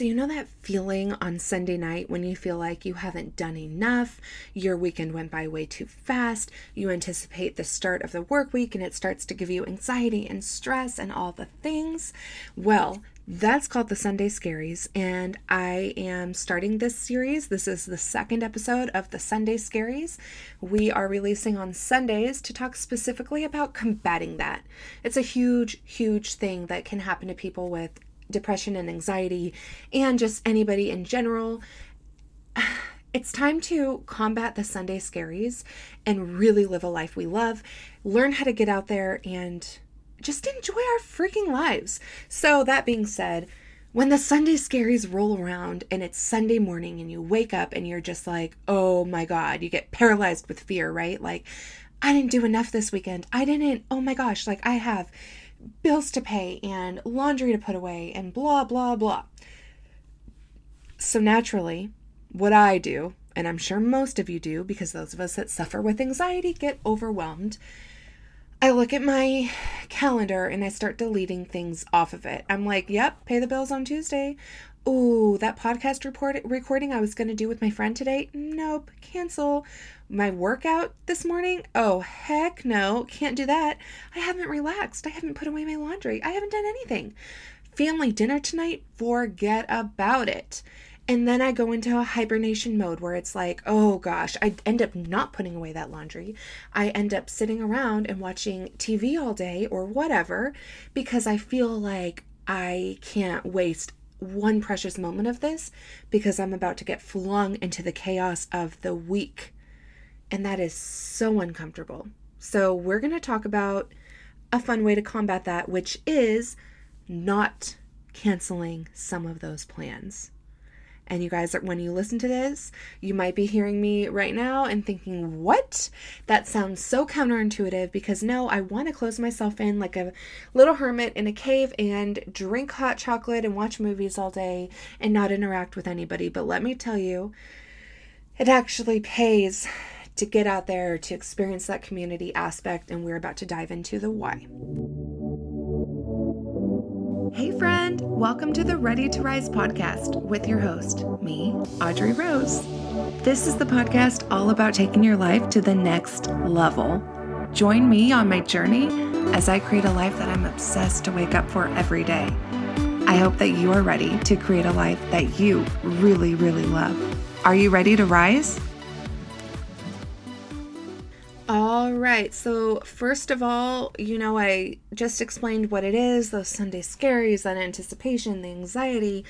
So, you know that feeling on Sunday night when you feel like you haven't done enough, your weekend went by way too fast, you anticipate the start of the work week and it starts to give you anxiety and stress and all the things? Well, that's called the Sunday Scaries, and I am starting this series. This is the second episode of the Sunday Scaries. We are releasing on Sundays to talk specifically about combating that. It's a huge, huge thing that can happen to people with depression and anxiety, and just anybody in general. It's time to combat the Sunday Scaries and really live a life we love, learn how to get out there and just enjoy our freaking lives. So, that being said, when the Sunday scaries roll around and it's Sunday morning and you wake up and you're just like, oh my God, you get paralyzed with fear, right? Like, I didn't do enough this weekend. I didn't, oh my gosh, like I have bills to pay and laundry to put away and blah, blah, blah. So, naturally, what I do, and I'm sure most of you do, because those of us that suffer with anxiety get overwhelmed, I look at my calendar and I start deleting things off of it. I'm like, yep, pay the bills on Tuesday. Ooh, that podcast report recording I was going to do with my friend today. Nope, cancel. My workout this morning. Oh, heck no, can't do that. I haven't relaxed. I haven't put away my laundry. I haven't done anything. Family dinner tonight. Forget about it. And then I go into a hibernation mode where it's like, oh gosh, I end up not putting away that laundry. I end up sitting around and watching TV all day or whatever because I feel like I can't waste one precious moment of this because I'm about to get flung into the chaos of the week. And that is so uncomfortable. So, we're going to talk about a fun way to combat that, which is not canceling some of those plans. And you guys, when you listen to this, you might be hearing me right now and thinking, what? That sounds so counterintuitive because no, I want to close myself in like a little hermit in a cave and drink hot chocolate and watch movies all day and not interact with anybody. But let me tell you, it actually pays to get out there to experience that community aspect, and we're about to dive into the why. Hey, friend, welcome to the Ready to Rise podcast with your host, me, Audrey Rose. This is the podcast all about taking your life to the next level. Join me on my journey as I create a life that I'm obsessed to wake up for every day. I hope that you are ready to create a life that you really, really love. Are you ready to rise? All right. So, first of all, you know, I just explained what it is those Sunday scaries, that anticipation, the anxiety.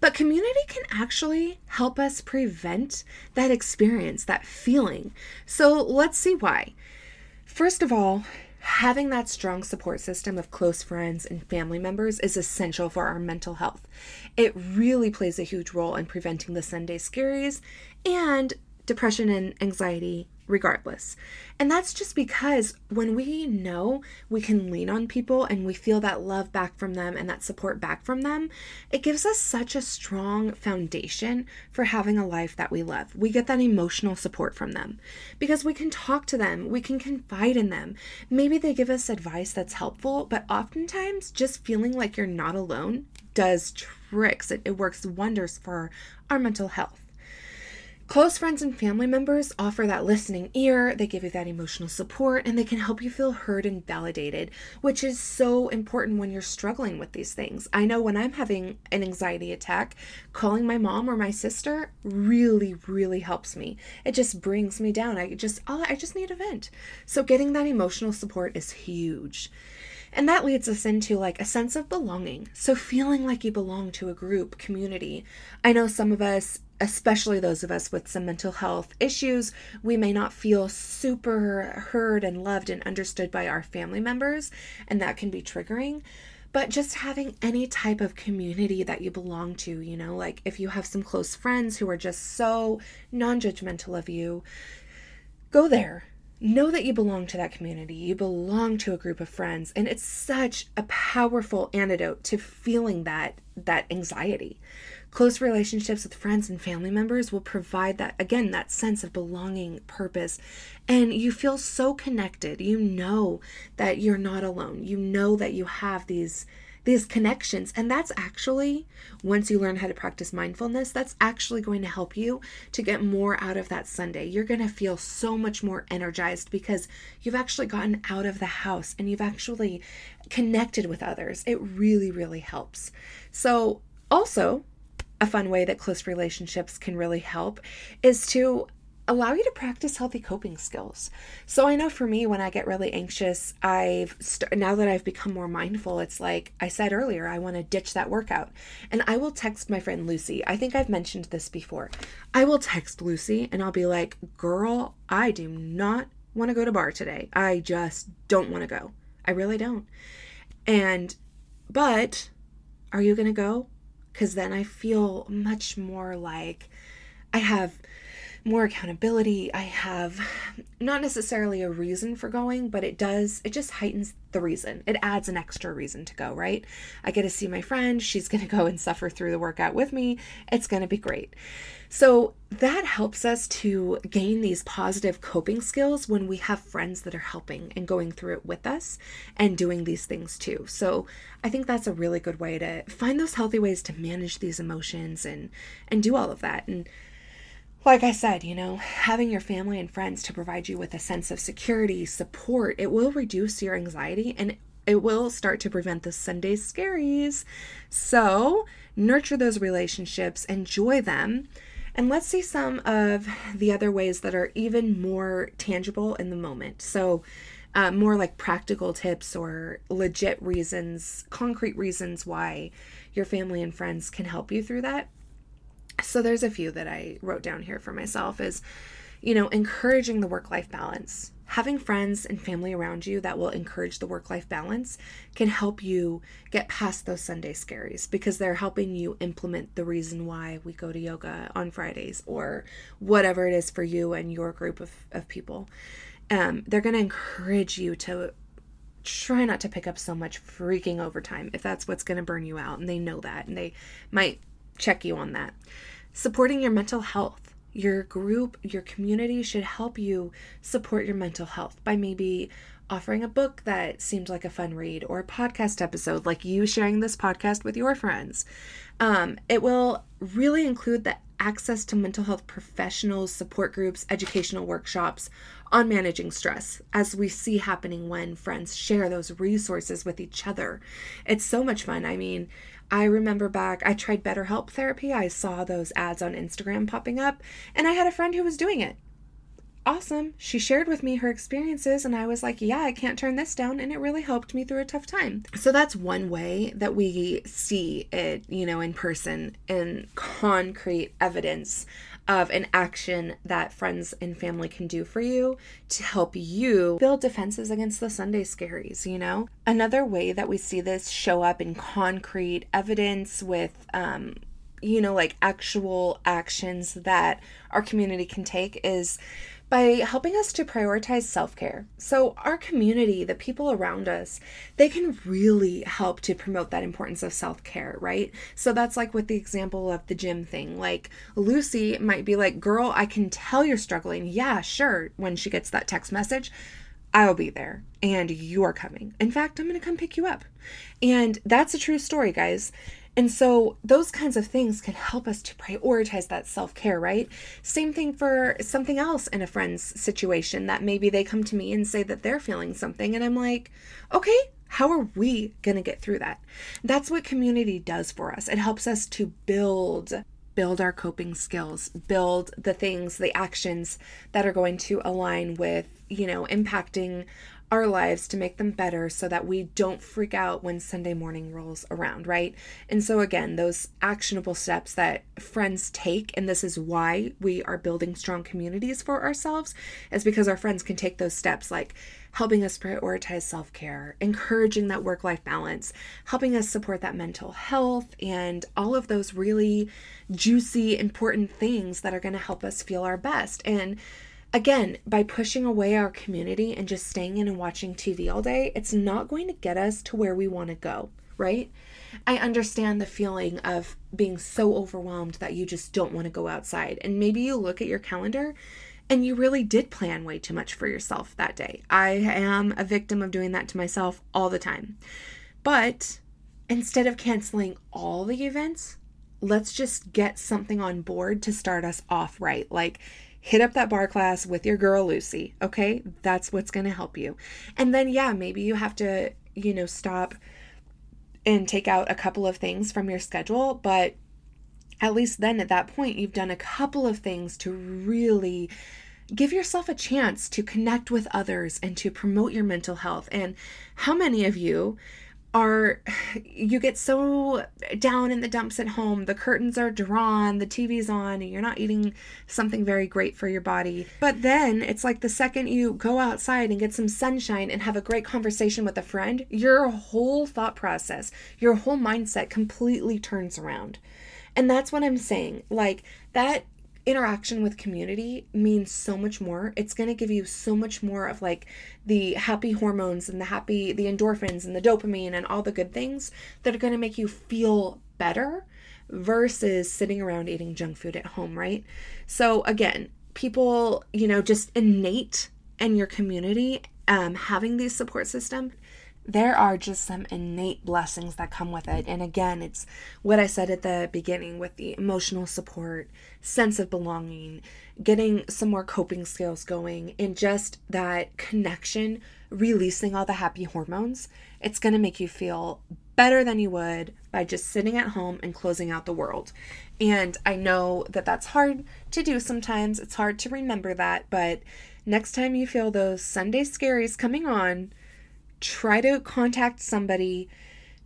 But community can actually help us prevent that experience, that feeling. So, let's see why. First of all, having that strong support system of close friends and family members is essential for our mental health. It really plays a huge role in preventing the Sunday scaries and depression and anxiety regardless. And that's just because when we know we can lean on people and we feel that love back from them and that support back from them, it gives us such a strong foundation for having a life that we love. We get that emotional support from them because we can talk to them, we can confide in them. Maybe they give us advice that's helpful, but oftentimes just feeling like you're not alone does tricks. It, it works wonders for our mental health. Close friends and family members offer that listening ear, they give you that emotional support, and they can help you feel heard and validated, which is so important when you're struggling with these things. I know when I'm having an anxiety attack, calling my mom or my sister really, really helps me. It just brings me down. I just, oh, I just need a vent. So getting that emotional support is huge. And that leads us into like a sense of belonging. So feeling like you belong to a group, community. I know some of us especially those of us with some mental health issues, we may not feel super heard and loved and understood by our family members, and that can be triggering. But just having any type of community that you belong to, you know, like if you have some close friends who are just so non judgmental of you, go there. Know that you belong to that community. You belong to a group of friends, and it's such a powerful antidote to feeling that that anxiety. Close relationships with friends and family members will provide that, again, that sense of belonging, purpose, and you feel so connected. You know that you're not alone. You know that you have these these connections. And that's actually, once you learn how to practice mindfulness, that's actually going to help you to get more out of that Sunday. You're going to feel so much more energized because you've actually gotten out of the house and you've actually connected with others. It really, really helps. So, also, a fun way that close relationships can really help is to allow you to practice healthy coping skills. So I know for me when I get really anxious, I've st- now that I've become more mindful, it's like I said earlier, I want to ditch that workout. And I will text my friend Lucy. I think I've mentioned this before. I will text Lucy and I'll be like, "Girl, I do not want to go to barre today. I just don't want to go. I really don't." And but are you going to go? Cuz then I feel much more like I have more accountability. I have not necessarily a reason for going, but it does, it just heightens the reason. It adds an extra reason to go, right? I get to see my friend. She's going to go and suffer through the workout with me. It's going to be great. So that helps us to gain these positive coping skills when we have friends that are helping and going through it with us and doing these things too. So I think that's a really good way to find those healthy ways to manage these emotions and and do all of that. And like I said, you know, having your family and friends to provide you with a sense of security, support, it will reduce your anxiety and it will start to prevent the Sunday scaries. So, nurture those relationships, enjoy them. And let's see some of the other ways that are even more tangible in the moment. So, uh, more like practical tips or legit reasons, concrete reasons why your family and friends can help you through that. So there's a few that I wrote down here for myself is, you know, encouraging the work life balance. Having friends and family around you that will encourage the work life balance can help you get past those Sunday scaries because they're helping you implement the reason why we go to yoga on Fridays or whatever it is for you and your group of, of people. Um, they're going to encourage you to try not to pick up so much freaking overtime if that's what's going to burn you out. And they know that and they might check you on that. Supporting your mental health. Your group, your community should help you support your mental health by maybe offering a book that seemed like a fun read or a podcast episode like you sharing this podcast with your friends. Um, it will really include the access to mental health professionals, support groups, educational workshops on managing stress, as we see happening when friends share those resources with each other. It's so much fun. I mean, I remember back, I tried BetterHelp therapy. I saw those ads on Instagram popping up, and I had a friend who was doing it. Awesome. She shared with me her experiences, and I was like, yeah, I can't turn this down. And it really helped me through a tough time. So that's one way that we see it, you know, in person and concrete evidence of an action that friends and family can do for you to help you build defenses against the Sunday scaries, you know? Another way that we see this show up in concrete evidence with, um, you know, like actual actions that our community can take is by helping us to prioritize self care. So, our community, the people around us, they can really help to promote that importance of self care, right? So, that's like with the example of the gym thing. Like, Lucy might be like, Girl, I can tell you're struggling. Yeah, sure. When she gets that text message, I'll be there and you're coming. In fact, I'm going to come pick you up. And that's a true story, guys. And so those kinds of things can help us to prioritize that self care, right? Same thing for something else in a friend's situation that maybe they come to me and say that they're feeling something. And I'm like, okay, how are we going to get through that? That's what community does for us. It helps us to build build our coping skills, build the things, the actions that are going to align with, you know, impacting our lives to make them better so that we don't freak out when Sunday morning rolls around, right? And so, again, those actionable steps that friends take, and this is why we are building strong communities for ourselves, is because our friends can take those steps like helping us prioritize self care, encouraging that work life balance, helping us support that mental health, and all of those really juicy, important things that are going to help us feel our best. And Again, by pushing away our community and just staying in and watching TV all day, it's not going to get us to where we want to go, right? I understand the feeling of being so overwhelmed that you just don't want to go outside. And maybe you look at your calendar and you really did plan way too much for yourself that day. I am a victim of doing that to myself all the time. But instead of canceling all the events, let's just get something on board to start us off right. Like, hit up that barre class with your girl Lucy, okay? That's what's going to help you. And then, yeah, maybe you have to, you know, stop and take out a couple of things from your schedule, but at least then at that point, you've done a couple of things to really give yourself a chance to connect with others and to promote your mental health. And how many of you are you get so down in the dumps at home. The curtains are drawn the tv's on and you're not eating something very great for your body. But then it's like the second you go outside and get some sunshine and have a great conversation with a friend your whole thought process your whole mindset completely turns around. And that's what i'm saying. Like that interaction with community means so much more. It's going to give you so much more of like the happy hormones and the happy, the endorphins and the dopamine and all the good things that are going to make you feel better versus sitting around eating junk food at home, right? So, again, people, you know, just innate in your community um, having these support system there are just some innate blessings that come with it. And again, it's what I said at the beginning with the emotional support, sense of belonging, getting some more coping skills going, and just that connection, releasing all the happy hormones. It's going to make you feel better than you would by just sitting at home and closing out the world. And I know that that's hard to do sometimes. It's hard to remember that, but next time you feel those Sunday scaries coming on, try to contact somebody,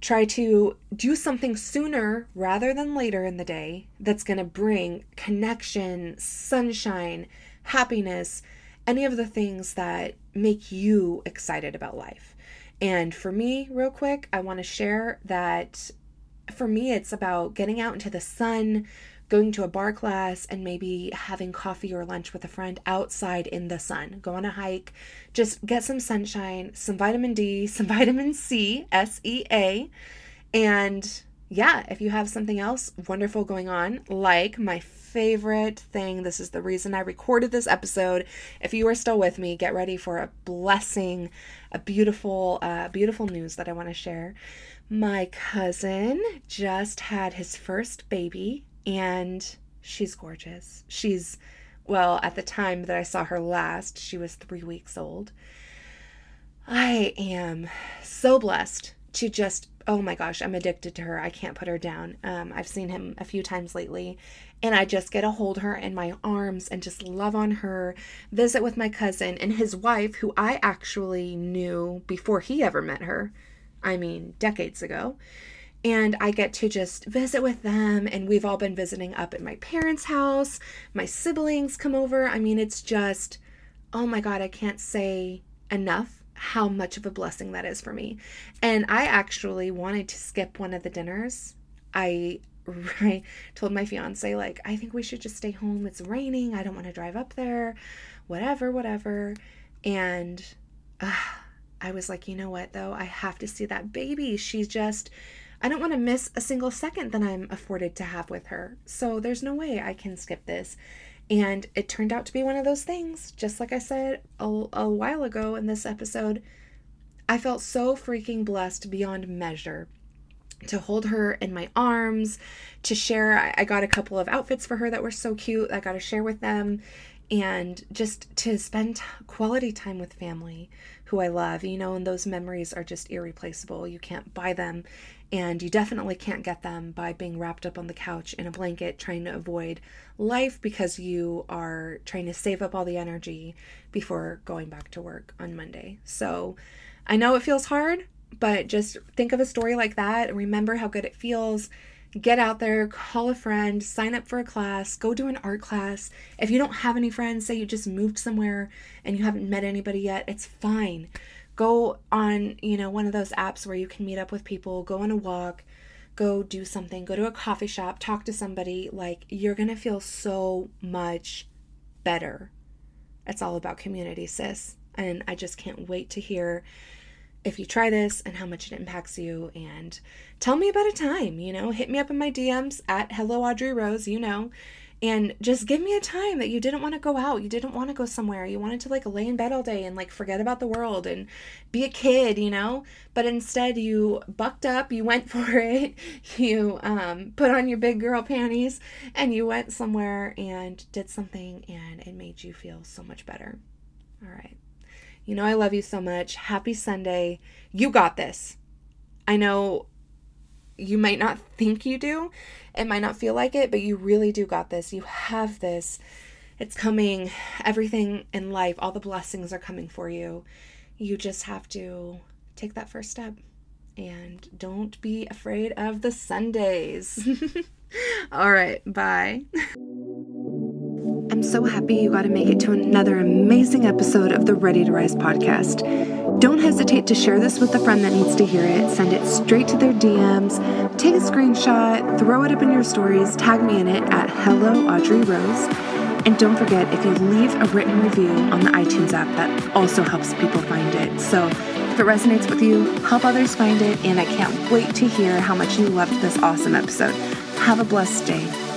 try to do something sooner rather than later in the day that's going to bring connection, sunshine, happiness, any of the things that make you excited about life. And for me, real quick, I want to share that for me, it's about getting out into the sun, going to a barre class and maybe having coffee or lunch with a friend outside in the sun. Go on a hike, just get some sunshine, some vitamin D, some vitamin C, S E A. And yeah, if you have something else wonderful going on, like my favorite thing, this is the reason I recorded this episode. If you are still with me, get ready for a blessing, a beautiful, uh, beautiful news that I want to share. My cousin just had his first baby and she's gorgeous. She's, well, at the time that I saw her last, she was three weeks old. I am so blessed to just, oh my gosh, I'm addicted to her. I can't put her down. Um, I've seen him a few times lately, and I just get to hold her in my arms and just love on her, visit with my cousin and his wife, who I actually knew before he ever met her. I mean, decades ago and I get to just visit with them. And we've all been visiting up at my parents' house. My siblings come over. I mean, it's just, oh my God, I can't say enough how much of a blessing that is for me. And I actually wanted to skip one of the dinners. I I told my fiance like I think we should just stay home. It's raining. I don't want to drive up there. Whatever, whatever. And uh, I was like, you know what though? I have to see that baby. She's just I don't want to miss a single second that I'm afforded to have with her. So there's no way I can skip this. And it turned out to be one of those things. Just like I said a, a while ago in this episode, I felt so freaking blessed beyond measure to hold her in my arms, to share. I got a couple of outfits for her that were so cute. I got to share with them and just to spend quality time with family who I love, you know, and those memories are just irreplaceable. You can't buy them, and you definitely can't get them by being wrapped up on the couch in a blanket trying to avoid life because you are trying to save up all the energy before going back to work on Monday. So I know it feels hard, but just think of a story like that and remember how good it feels get out there, call a friend, sign up for a class, go do an art class. If you don't have any friends, say you just moved somewhere and you haven't met anybody yet, it's fine. Go on, you know, one of those apps where you can meet up with people, go on a walk, go do something, go to a coffee shop, talk to somebody. Like, you're going to feel so much better. It's all about community, sis. And I just can't wait to hear if you try this and how much it impacts you. And tell me about a time you know hit me up in my dms at hello audrey rose you know. And just give me a time that you didn't want to go out you didn't want to go somewhere you wanted to like lay in bed all day and like forget about the world and be a kid you know. But instead you bucked up you went for it you um, put on your big girl panties and you went somewhere and did something and it made you feel so much better. All right you know i love you so much happy sunday you got this i know you might not think you do. It might not feel like it, but you really do got this. You have this. It's coming. Everything in life, all the blessings are coming for you. You just have to take that first step and don't be afraid of the Sundays. all right, bye. I'm so happy you got to make it to another amazing episode of the Ready to Rise podcast. Don't hesitate to share this with a friend that needs to hear it. Send it straight to their DMs, take a screenshot, throw it up in your stories, tag me in it at Hello Audrey Rose. And don't forget, if you leave a written review on the iTunes app, that also helps people find it. So if it resonates with you, help others find it. And I can't wait to hear how much you loved this awesome episode. Have a blessed day.